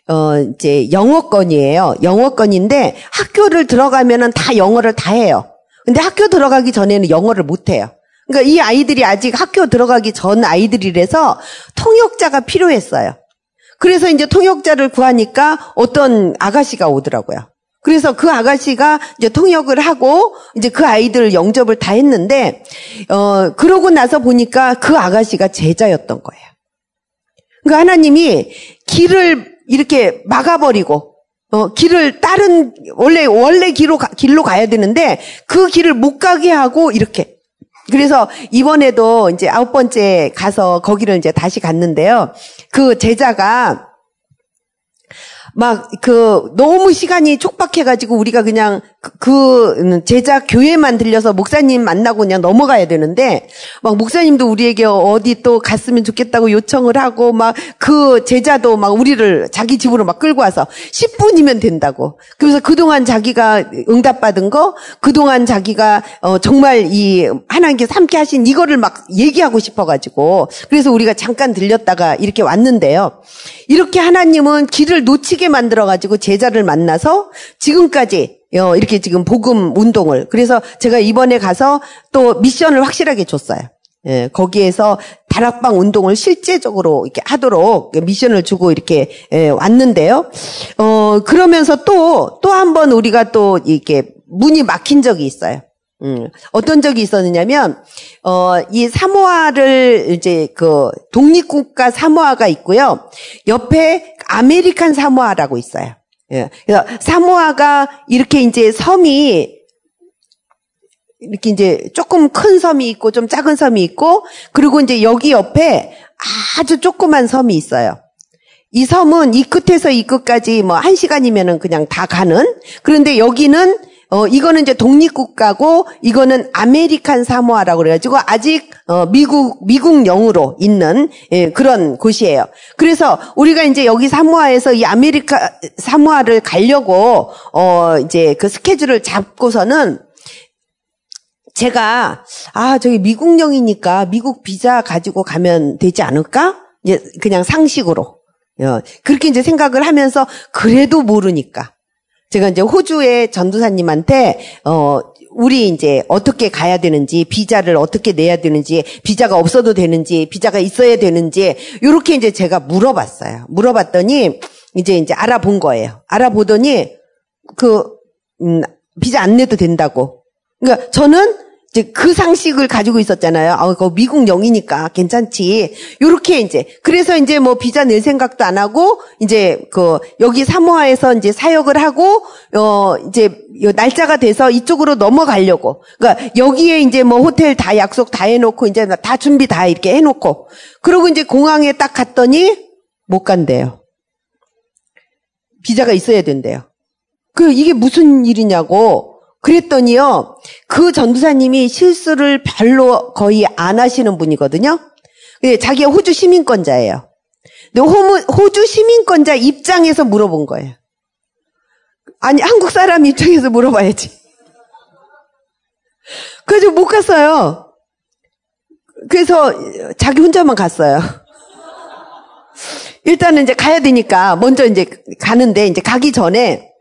어, 이제 영어권이에요. 영어권인데 학교를 들어가면은 다 영어를 다 해요. 근데 학교 들어가기 전에는 영어를 못 해요. 그러니까 이 아이들이 아직 학교 들어가기 전 아이들이라서 통역자가 필요했어요. 그래서 이제 통역자를 구하니까 어떤 아가씨가 오더라고요. 그래서 그 아가씨가 이제 통역을 하고 이제 그 아이들 영접을 다 했는데 어 그러고 나서 보니까 그 아가씨가 제자였던 거예요. 그러니까 하나님이 길을 이렇게 막아버리고 어 길을 다른 원래 원래 길로 가, 길로 가야 되는데 그 길을 못 가게 하고 이렇게 그래서 이번에도 이제 아홉 번째 가서 거기를 이제 다시 갔는데요. 그 제자가 막 그 너무 시간이 촉박해가지고 우리가 그냥 그, 그 제자 교회만 들려서 목사님 만나고 그냥 넘어가야 되는데 막 목사님도 우리에게 어디 또 갔으면 좋겠다고 요청을 하고 막 그 제자도 막 우리를 자기 집으로 막 끌고 와서 10분이면 된다고. 그래서 그동안 자기가 응답받은 거, 그동안 자기가 어 정말 이 하나님께서 함께 하신 이거를 막 얘기하고 싶어가지고 그래서 우리가 잠깐 들렸다가 이렇게 왔는데요. 이렇게 하나님은 길을 놓치게 만들어가지고 제자를 만나서 지금까지 어, 이렇게 지금 복음 운동을 그래서 제가 이번에 가서 또 미션을 확실하게 줬어요. 예, 거기에서 다락방 운동을 실제적으로 이렇게 하도록 미션을 주고 이렇게 예, 왔는데요. 어, 그러면서 또, 또 한 번 우리가 또 이렇게 문이 막힌 적이 있어요. 음, 어떤 적이 있었느냐면, 어, 이 사모아를 이제 그 독립국가 사모아가 있고요. 옆에 아메리칸 사모아라고 있어요. 예. 그래서 사모아가 이렇게 이제 섬이 이렇게 이제 조금 큰 섬이 있고 좀 작은 섬이 있고 그리고 이제 여기 옆에 아주 조그만 섬이 있어요. 이 섬은 이 끝에서 이 끝까지 뭐 한 시간이면은 그냥 다 가는 그런데 여기는 어, 이거는 이제 독립국가고, 이거는 아메리칸 사모아라고 그래가지고, 아직, 어, 미국, 미국령으로 있는, 예, 그런 곳이에요. 그래서, 우리가 이제 여기 사모아에서 이 아메리카, 사모아를 가려고, 어, 이제 그 스케줄을 잡고서는, 제가, 아, 저기 미국령이니까 미국 비자 가지고 가면 되지 않을까? 이제 그냥 상식으로. 어, 그렇게 이제 생각을 하면서, 그래도 모르니까. 제가 이제 호주의 전도사님한테 어 우리 이제 어떻게 가야 되는지 비자를 어떻게 내야 되는지 비자가 없어도 되는지 비자가 있어야 되는지 이렇게 이제 제가 물어봤어요. 물어봤더니 이제 이제 알아본 거예요. 알아보더니 그 음, 비자 안 내도 된다고. 그러니까 저는 이제 그 상식을 가지고 있었잖아요. 아, 그 미국 영이니까 괜찮지. 요렇게 이제 그래서 이제 뭐 비자 낼 생각도 안 하고 이제 그 여기 사모아에서 이제 사역을 하고 어 이제 날짜가 돼서 이쪽으로 넘어가려고. 그러니까 여기에 이제 뭐 호텔 다 약속 다 해놓고 이제 다 준비 다 이렇게 해놓고. 그리고 이제 공항에 딱 갔더니 못 간대요. 비자가 있어야 된대요. 그 이게 무슨 일이냐고 그랬더니요. 그 전도사님이 실수를 별로 거의 안 하시는 분이거든요. 자기가 호주 시민권자예요. 근데 호주 시민권자 입장에서 물어본 거예요. 아니, 한국 사람 입장에서 물어봐야지. 그래서 못 갔어요. 그래서 자기 혼자만 갔어요. 일단은 이제 가야 되니까 먼저 이제 가는데 이제 가기 전에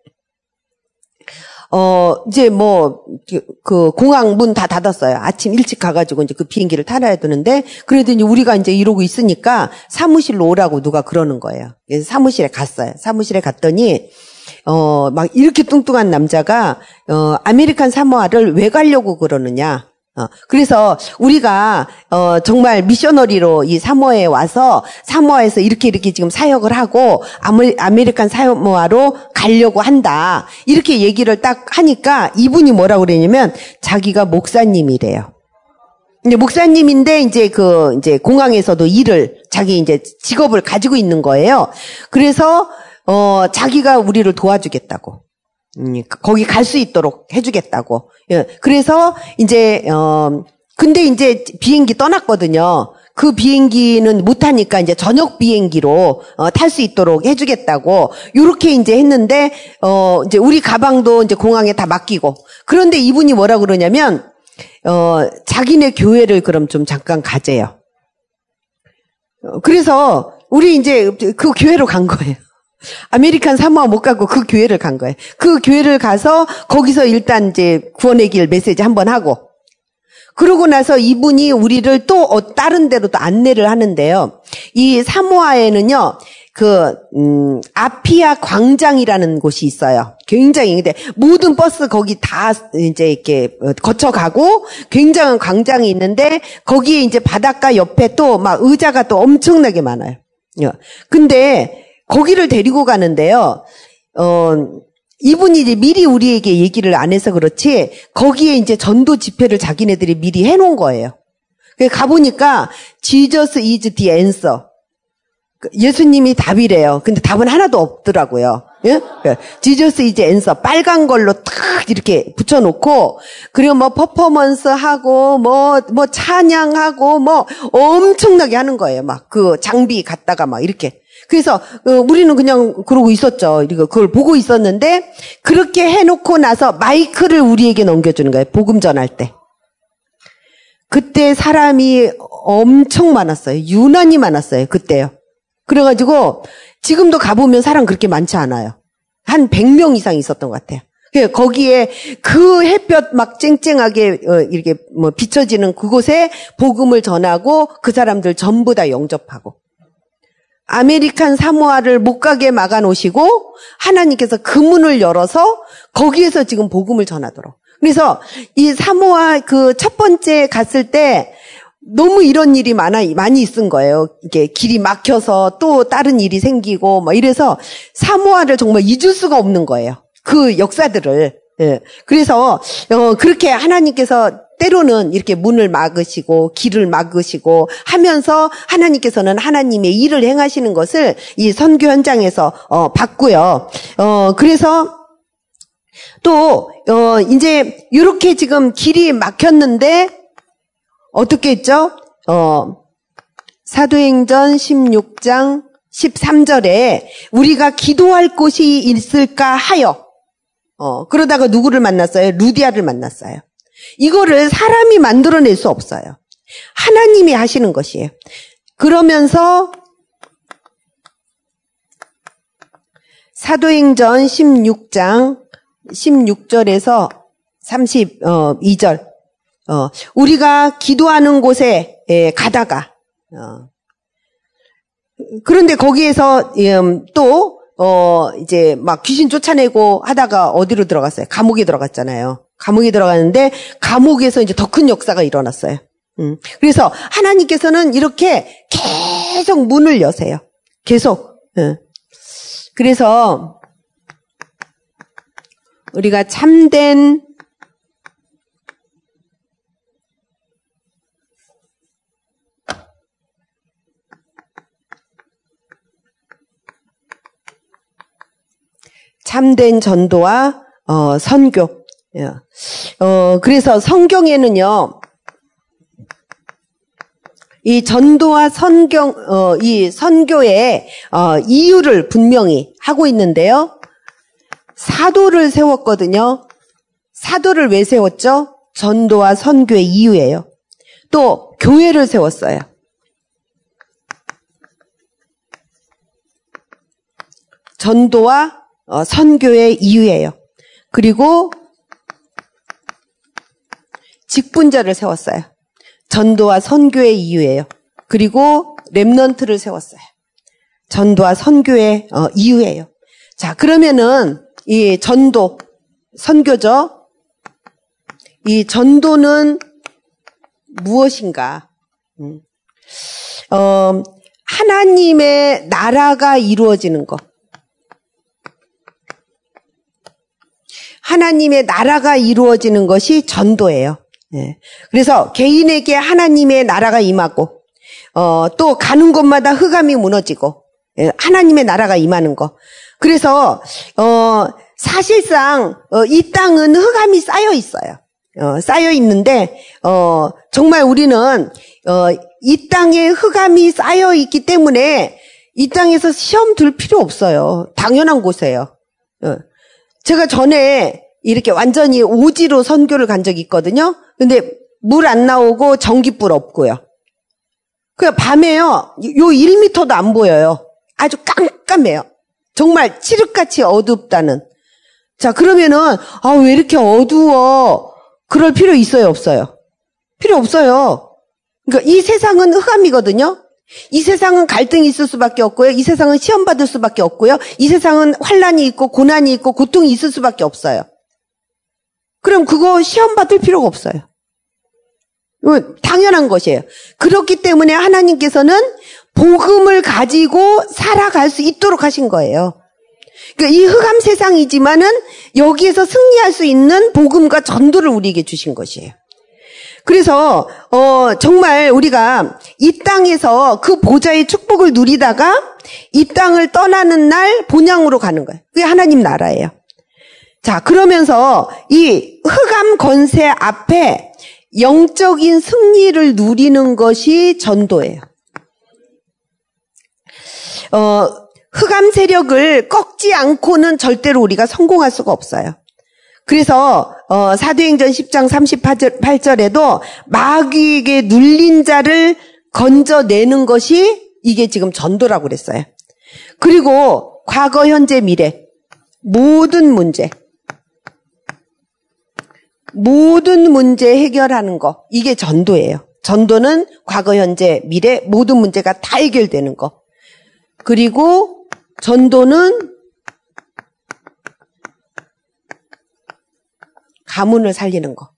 어 이제 뭐 그 공항 문 다 닫았어요. 아침 일찍 가가지고 이제 그 비행기를 타야 되는데 그래도 이제 우리가 이제 이러고 있으니까 사무실로 오라고 누가 그러는 거예요. 그래서 사무실에 갔어요. 사무실에 갔더니 어, 막 이렇게 뚱뚱한 남자가, 어, 아메리칸 사모아를 왜 가려고 그러느냐. 어, 그래서 우리가 어, 정말 missionary로 이 사모아에 와서 사모아에서 이렇게 이렇게 지금 사역을 하고 아메, 아메리칸 사모아로 가려고 한다. 이렇게 얘기를 딱 하니까 이분이 뭐라고 그러냐면 자기가 목사님이래요. 이제 목사님인데 이제 그 이제 공항에서도 일을 자기 이제 직업을 가지고 있는 거예요. 그래서 어, 자기가 우리를 도와주겠다고. 음, 거기 갈 수 있도록 해주겠다고. 예, 그래서 이제 어, 근데 이제 비행기 떠났거든요. 그 비행기는 못 타니까 이제 저녁 비행기로 어, 탈 수 있도록 해주겠다고 요렇게 이제 했는데 어 이제 우리 가방도 이제 공항에 다 맡기고 그런데 이분이 뭐라 그러냐면 어 자기네 교회를 그럼 좀 잠깐 가재요. 어, 그래서 우리 이제 그 교회로 간 거예요. 아메리칸 사모아 못 가고 그 교회를 간 거예요. 그 교회를 가서 거기서 일단 이제 구원의 길 메시지 한번 하고 그러고 나서 이분이 우리를 또 어, 다른 데로 또 안내를 하는데요. 이 사모아에는요. 그 음, 아피아 광장이라는 곳이 있어요. 굉장히 근데 모든 버스 거기 다 이제 이렇게 어, 거쳐가고 굉장한 광장이 있는데 거기에 이제 바닷가 옆에 또 막 의자가 또 엄청나게 많아요. 근데 거기를 데리고 가는데요. 어, 이분이 이제 미리 우리에게 얘기를 안 해서 그렇지, 거기에 이제 전도 집회를 자기네들이 미리 해놓은 거예요. 가보니까, Jesus is the answer. 예수님이 답이래요. 근데 답은 하나도 없더라고요. 예? 지저스 이제 엔서 빨간 걸로 탁 이렇게 붙여놓고 그리고 뭐 퍼포먼스 하고 뭐뭐 뭐 찬양하고 뭐 엄청나게 하는 거예요. 막 그 장비 갖다가 막 이렇게 그래서 어, 우리는 그냥 그러고 있었죠. 그걸 보고 있었는데 그렇게 해놓고 나서 마이크를 우리에게 넘겨주는 거예요. 복음 전할 때. 그때 사람이 엄청 많았어요. 유난히 많았어요. 그때요. 그래가지고 지금도 가보면 사람 그렇게 많지 않아요. 한 100명 이상 있었던 것 같아요. 거기에 그 햇볕 막 쨍쨍하게 어, 이렇게 뭐 비춰지는 그곳에 복음을 전하고 그 사람들 전부 다 영접하고 아메리칸 사모아를 못 가게 막아 놓으시고 하나님께서 그 문을 열어서 거기에서 지금 복음을 전하도록. 그래서 이 사모아 그 첫 번째 갔을 때 너무 이런 일이 많아 많이 있은 거예요. 이게 길이 막혀서 또 다른 일이 생기고 뭐 이래서 사모아를 정말 잊을 수가 없는 거예요. 그 역사들을. 예. 그래서 어 그렇게 하나님께서 때로는 이렇게 문을 막으시고 길을 막으시고 하면서 하나님께서는 하나님의 일을 행하시는 것을 이 선교 현장에서 어, 봤고요. 어, 그래서 또 어, 이제 이렇게 지금 길이 막혔는데 어떻게 했죠? 어, 사도행전 16장 13절에 우리가 기도할 곳이 있을까 하여 어, 그러다가 누구를 만났어요? 루디아를 만났어요. 이거를 사람이 만들어낼 수 없어요. 하나님이 하시는 것이에요. 그러면서 사도행전 16장 16절에서 32절 어, 우리가 기도하는 곳에 예, 가다가 어, 그런데 거기에서 음, 또 어, 이제 막 귀신 쫓아내고 하다가 어디로 들어갔어요? 감옥에 들어갔잖아요. 감옥에 들어갔는데 감옥에서 이제 더 큰 역사가 일어났어요. 음. 그래서 하나님께서는 이렇게 계속 문을 여세요. 계속. 예. 그래서 우리가 참된 참된 전도와 어, 선교. 예. 어, 그래서 성경에는요, 이 전도와 선경, 어, 이 선교의 어, 이유를 분명히 하고 있는데요. 사도를 세웠거든요. 사도를 왜 세웠죠? 전도와 선교의 이유예요. 또 교회를 세웠어요. 전도와 어, 선교의 이유예요. 그리고 직분자를 세웠어요. 전도와 선교의 이유예요. 그리고 랩넌트를 세웠어요. 전도와 선교의 어, 이유예요. 자, 그러면은 이 전도, 선교죠? 이 전도는 무엇인가? 음. 어, 하나님의 나라가 이루어지는 것. 하나님의 나라가 이루어지는 것이 전도예요. 네. 그래서 개인에게 하나님의 나라가 임하고 어, 또 가는 곳마다 흑암이 무너지고 예, 하나님의 나라가 임하는 거. 그래서 어, 사실상 어, 이 땅은 흑암이 쌓여 있어요. 어, 쌓여 있는데 어, 정말 우리는 어, 이 땅에 흑암이 쌓여 있기 때문에 이 땅에서 시험 들 필요 없어요. 당연한 곳이에요. 어. 제가 전에 이렇게 완전히 오지로 선교를 간 적이 있거든요. 근데 물 안 나오고 전기불 없고요. 그 밤에요. 요 1미터도 안 보여요. 아주 깜깜해요. 정말 칠흑같이 어둡다는. 자, 그러면은, 아, 왜 이렇게 어두워? 그럴 필요 있어요, 없어요? 필요 없어요. 그러니까 이 세상은 흑암이거든요. 이 세상은 갈등이 있을 수밖에 없고요. 이 세상은 시험 받을 수밖에 없고요. 이 세상은 환란이 있고 고난이 있고 고통이 있을 수밖에 없어요. 그럼 그거 시험 받을 필요가 없어요. 당연한 것이에요. 그렇기 때문에 하나님께서는 복음을 가지고 살아갈 수 있도록 하신 거예요. 그러니까 이 흑암 세상이지만은 여기에서 승리할 수 있는 복음과 전도를 우리에게 주신 것이에요. 그래서 어 정말 우리가 이 땅에서 그 보좌의 축복을 누리다가 이 땅을 떠나는 날 본향으로 가는 거예요. 그게 하나님 나라예요. 자, 그러면서 이 흑암 건세 앞에 영적인 승리를 누리는 것이 전도예요. 어, 흑암 세력을 꺾지 않고는 절대로 우리가 성공할 수가 없어요. 그래서 어, 사도행전 10장 38절에도 마귀에게 눌린 자를 건져내는 것이 이게 지금 전도라고 그랬어요. 그리고 과거, 현재, 미래 모든 문제 모든 문제 해결하는 거 이게 전도예요. 전도는 과거, 현재, 미래 모든 문제가 다 해결되는 거. 그리고 전도는 가문을 살리는 거.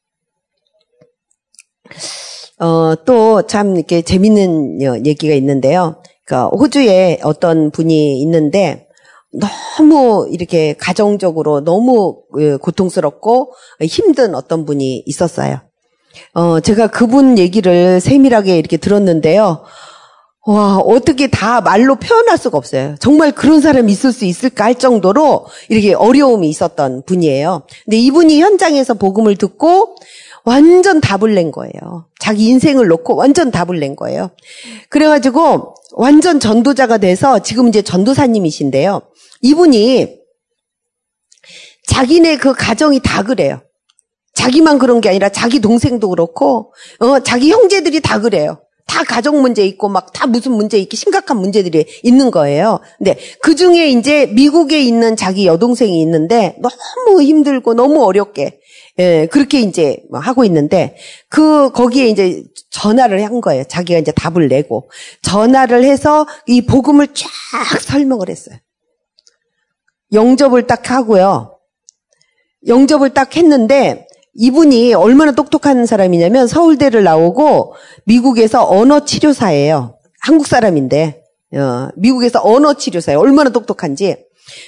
어, 또 참 이렇게 재밌는 얘기가 있는데요. 그러니까 호주에 어떤 분이 있는데 너무 이렇게 가정적으로 너무 그 고통스럽고 힘든 어떤 분이 있었어요. 어, 제가 그분 얘기를 세밀하게 이렇게 들었는데요. 와, 어떻게 다 말로 표현할 수가 없어요. 정말 그런 사람이 있을 수 있을까 할 정도로 이렇게 어려움이 있었던 분이에요. 근데 이분이 현장에서 복음을 듣고 완전 답을 낸 거예요. 자기 인생을 놓고 완전 답을 낸 거예요. 그래가지고 완전 전도자가 돼서 지금 이제 전도사님이신데요. 이분이 자기네 그 가정이 다 그래요. 자기만 그런 게 아니라 자기 동생도 그렇고, 어, 자기 형제들이 다 그래요. 다 가정 문제 있고 막 다 무슨 문제 있기 심각한 문제들이 있는 거예요. 근데 그 중에 이제 미국에 있는 자기 여동생이 있는데 너무 힘들고 너무 어렵게 예, 그렇게 이제 뭐 하고 있는데 그 거기에 이제 전화를 한 거예요. 자기가 이제 답을 내고 전화를 해서 이 복음을 쫙 설명을 했어요. 영접을 딱 하고요. 영접을 딱 했는데 이분이 얼마나 똑똑한 사람이냐면 서울대를 나오고 미국에서 언어 치료사예요. 한국 사람인데 어, 미국에서 언어 치료사예요. 얼마나 똑똑한지.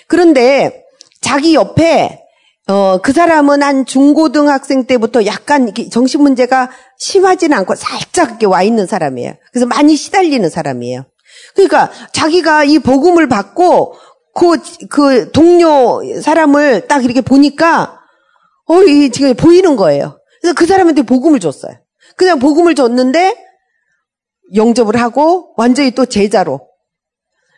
그런데 자기 옆에 어, 그 사람은 한 중고등학생 때부터 약간 정신 문제가 심하지는 않고 살짝 이렇게 와 있는 사람이에요. 그래서 많이 시달리는 사람이에요. 그러니까 자기가 이 복음을 받고 그, 그 동료 사람을 딱 이렇게 보니까 어, 이 지금 보이는 거예요. 그래서 그 사람한테 복음을 줬어요. 그냥 복음을 줬는데 영접을 하고 완전히 또 제자로.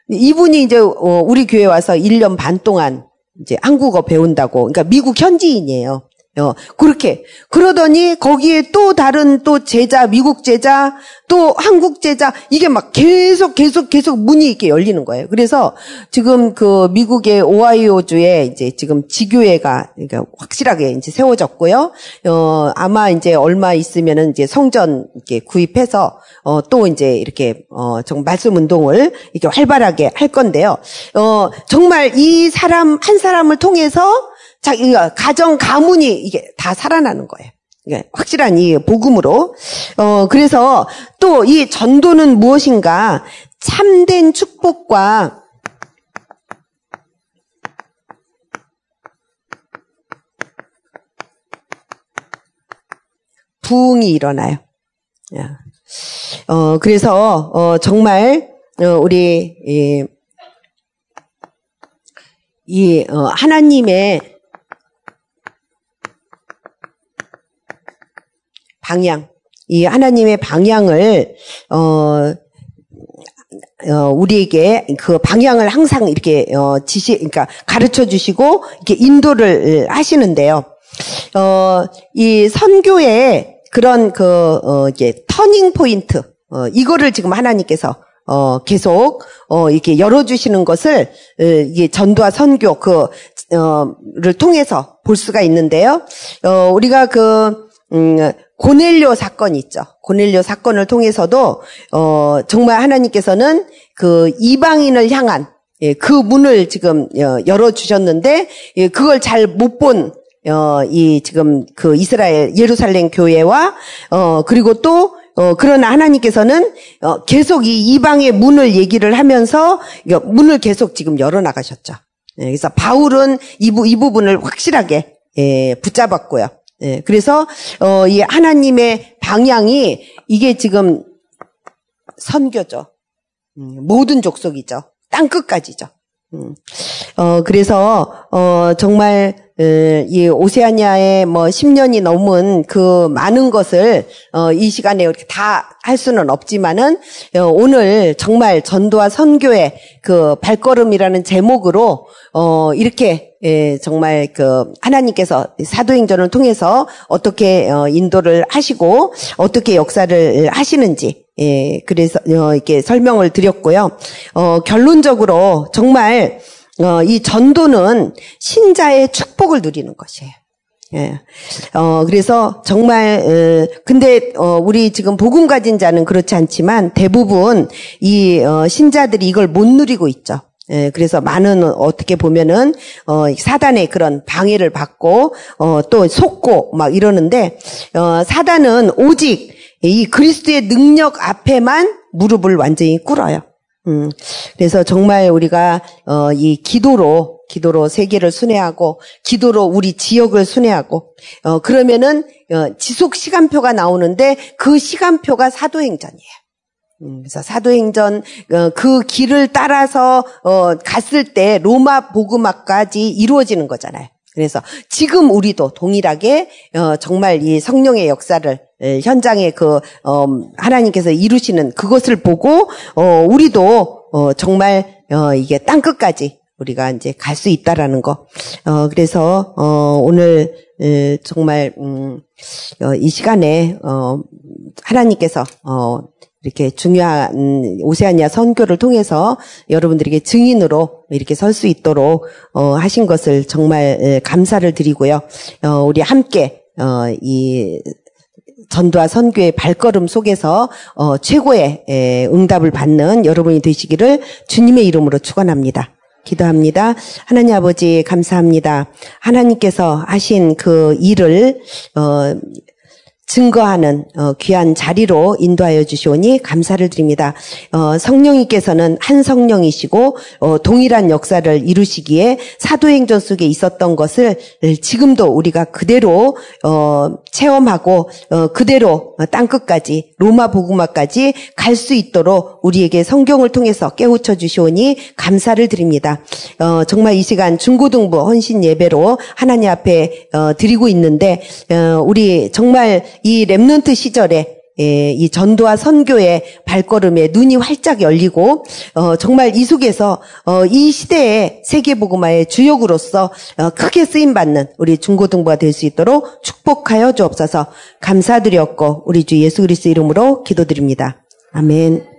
이분이 이제 어, 우리 교회 와서 1년 반 동안 이제 한국어 배운다고. 그러니까 미국 현지인이에요. 어, 그렇게. 그러더니 거기에 또 다른 또 제자, 미국 제자, 또 한국 제자, 이게 막 계속, 계속, 계속 문이 이렇게 열리는 거예요. 그래서 지금 그 미국의 오하이오주에 이제 지금 지교회가 그러니까 확실하게 이제 세워졌고요. 어, 아마 이제 얼마 있으면은 이제 성전 이렇게 구입해서 어, 또 이제 이렇게 어, 정 말씀 운동을 이렇게 활발하게 할 건데요. 어, 정말 이 사람, 한 사람을 통해서 자기 가정 가문이 이게 다 살아나는 거예요. 확실한 이 복음으로. 어 그래서 또 이 전도는 무엇인가? 참된 축복과 부흥이 일어나요. 어 그래서 어 정말 어, 우리 이, 이 어, 하나님의 방향, 이 하나님의 방향을 어, 어, 우리에게 그 방향을 항상 이렇게 어, 지시, 그러니까 가르쳐 주시고 이렇게 인도를 하시는데요. 어, 이 선교의 그런 그 어, 이게 터닝 포인트, 어, 이거를 지금 하나님께서 어, 계속 어, 이렇게 열어주시는 것을 어, 이게 전도와 선교 그를 통해서 볼 수가 있는데요. 어, 우리가 그 음, 고넬료 사건 있죠. 고넬료 사건을 통해서도 어, 정말 하나님께서는 그 이방인을 향한 예, 그 문을 지금 어, 열어 주셨는데 예, 그걸 잘 못 본 어, 이 지금 그 이스라엘 예루살렘 교회와 어, 그리고 또 어, 그러나 하나님께서는 어, 계속 이 이방의 문을 얘기를 하면서 문을 계속 지금 열어 나가셨죠. 예, 그래서 바울은 이, 부, 이 부분을 확실하게 예, 붙잡았고요. 예, 그래서 어, 이 하나님의 방향이 이게 지금 선교죠. 음, 모든 족속이죠. 땅 끝까지죠. 음. 어, 그래서 어, 정말 이 오세아니아에 뭐 10년이 넘은 그 많은 것을 어, 이 시간에 이렇게 다 할 수는 없지만은 어, 오늘 정말 전도와 선교의 그 발걸음이라는 제목으로 어, 이렇게 예, 정말 그 하나님께서 사도행전을 통해서 어떻게 어, 인도를 하시고 어떻게 역사를 하시는지 예, 그래서 어, 이렇게 설명을 드렸고요. 어, 결론적으로 정말 어, 이 전도는 신자의 축복을 누리는 것이에요. 예. 어, 그래서 정말, 어, 근데, 어, 우리 지금 복음 가진 자는 그렇지 않지만 대부분 이, 어, 신자들이 이걸 못 누리고 있죠. 예, 그래서 많은 어떻게 보면은 어, 사단의 그런 방해를 받고 어, 또 속고 막 이러는데 어, 사단은 오직 이 그리스도의 능력 앞에만 무릎을 완전히 꿇어요. 음, 그래서 정말 우리가 어, 이 기도로 기도로 세계를 순회하고 기도로 우리 지역을 순회하고 어, 그러면은 어, 지속 시간표가 나오는데 그 시간표가 사도행전이에요. 음, 그래서 사도행전 어, 그 길을 따라서 어, 갔을 때 로마 복음화까지 이루어지는 거잖아요. 그래서 지금 우리도 동일하게 어, 정말 이 성령의 역사를 현장에 그 어, 하나님께서 이루시는 그것을 보고 어, 우리도 어, 정말 어, 이게 땅 끝까지 우리가 이제 갈 수 있다라는 거. 어, 그래서 어, 오늘 에, 정말 음, 어, 이 시간에 어, 하나님께서 어, 이렇게 중요한 오세아니아 선교를 통해서 여러분들에게 증인으로 이렇게 설 수 있도록 어, 하신 것을 정말 감사를 드리고요. 어, 우리 함께 어, 이 전도와 선교의 발걸음 속에서 어, 최고의 에, 응답을 받는 여러분이 되시기를 주님의 이름으로 축원합니다. 기도합니다. 하나님 아버지 감사합니다. 하나님께서 하신 그 일을 어, 증거하는 어, 귀한 자리로 인도하여 주시오니 감사를 드립니다. 어, 성령님께서는 한 성령이시고 어, 동일한 역사를 이루시기에 사도행전 속에 있었던 것을 지금도 우리가 그대로 어, 체험하고 어, 그대로 땅 끝까지 로마 복음화까지 갈 수 있도록 우리에게 성경을 통해서 깨우쳐 주시오니 감사를 드립니다. 어, 정말 이 시간 중고등부 헌신 예배로 하나님 앞에 어, 드리고 있는데 어, 우리 정말 이 remnant 시절에 예, 이 전도와 선교의 발걸음에 눈이 활짝 열리고 어, 정말 이 속에서 어, 이 시대의 세계복음화의 주역으로서 어, 크게 쓰임 받는 우리 중고등부가 될 수 있도록 축복하여 주옵소서 감사드렸고 우리 주 예수 그리스도 이름으로 기도드립니다. 아멘.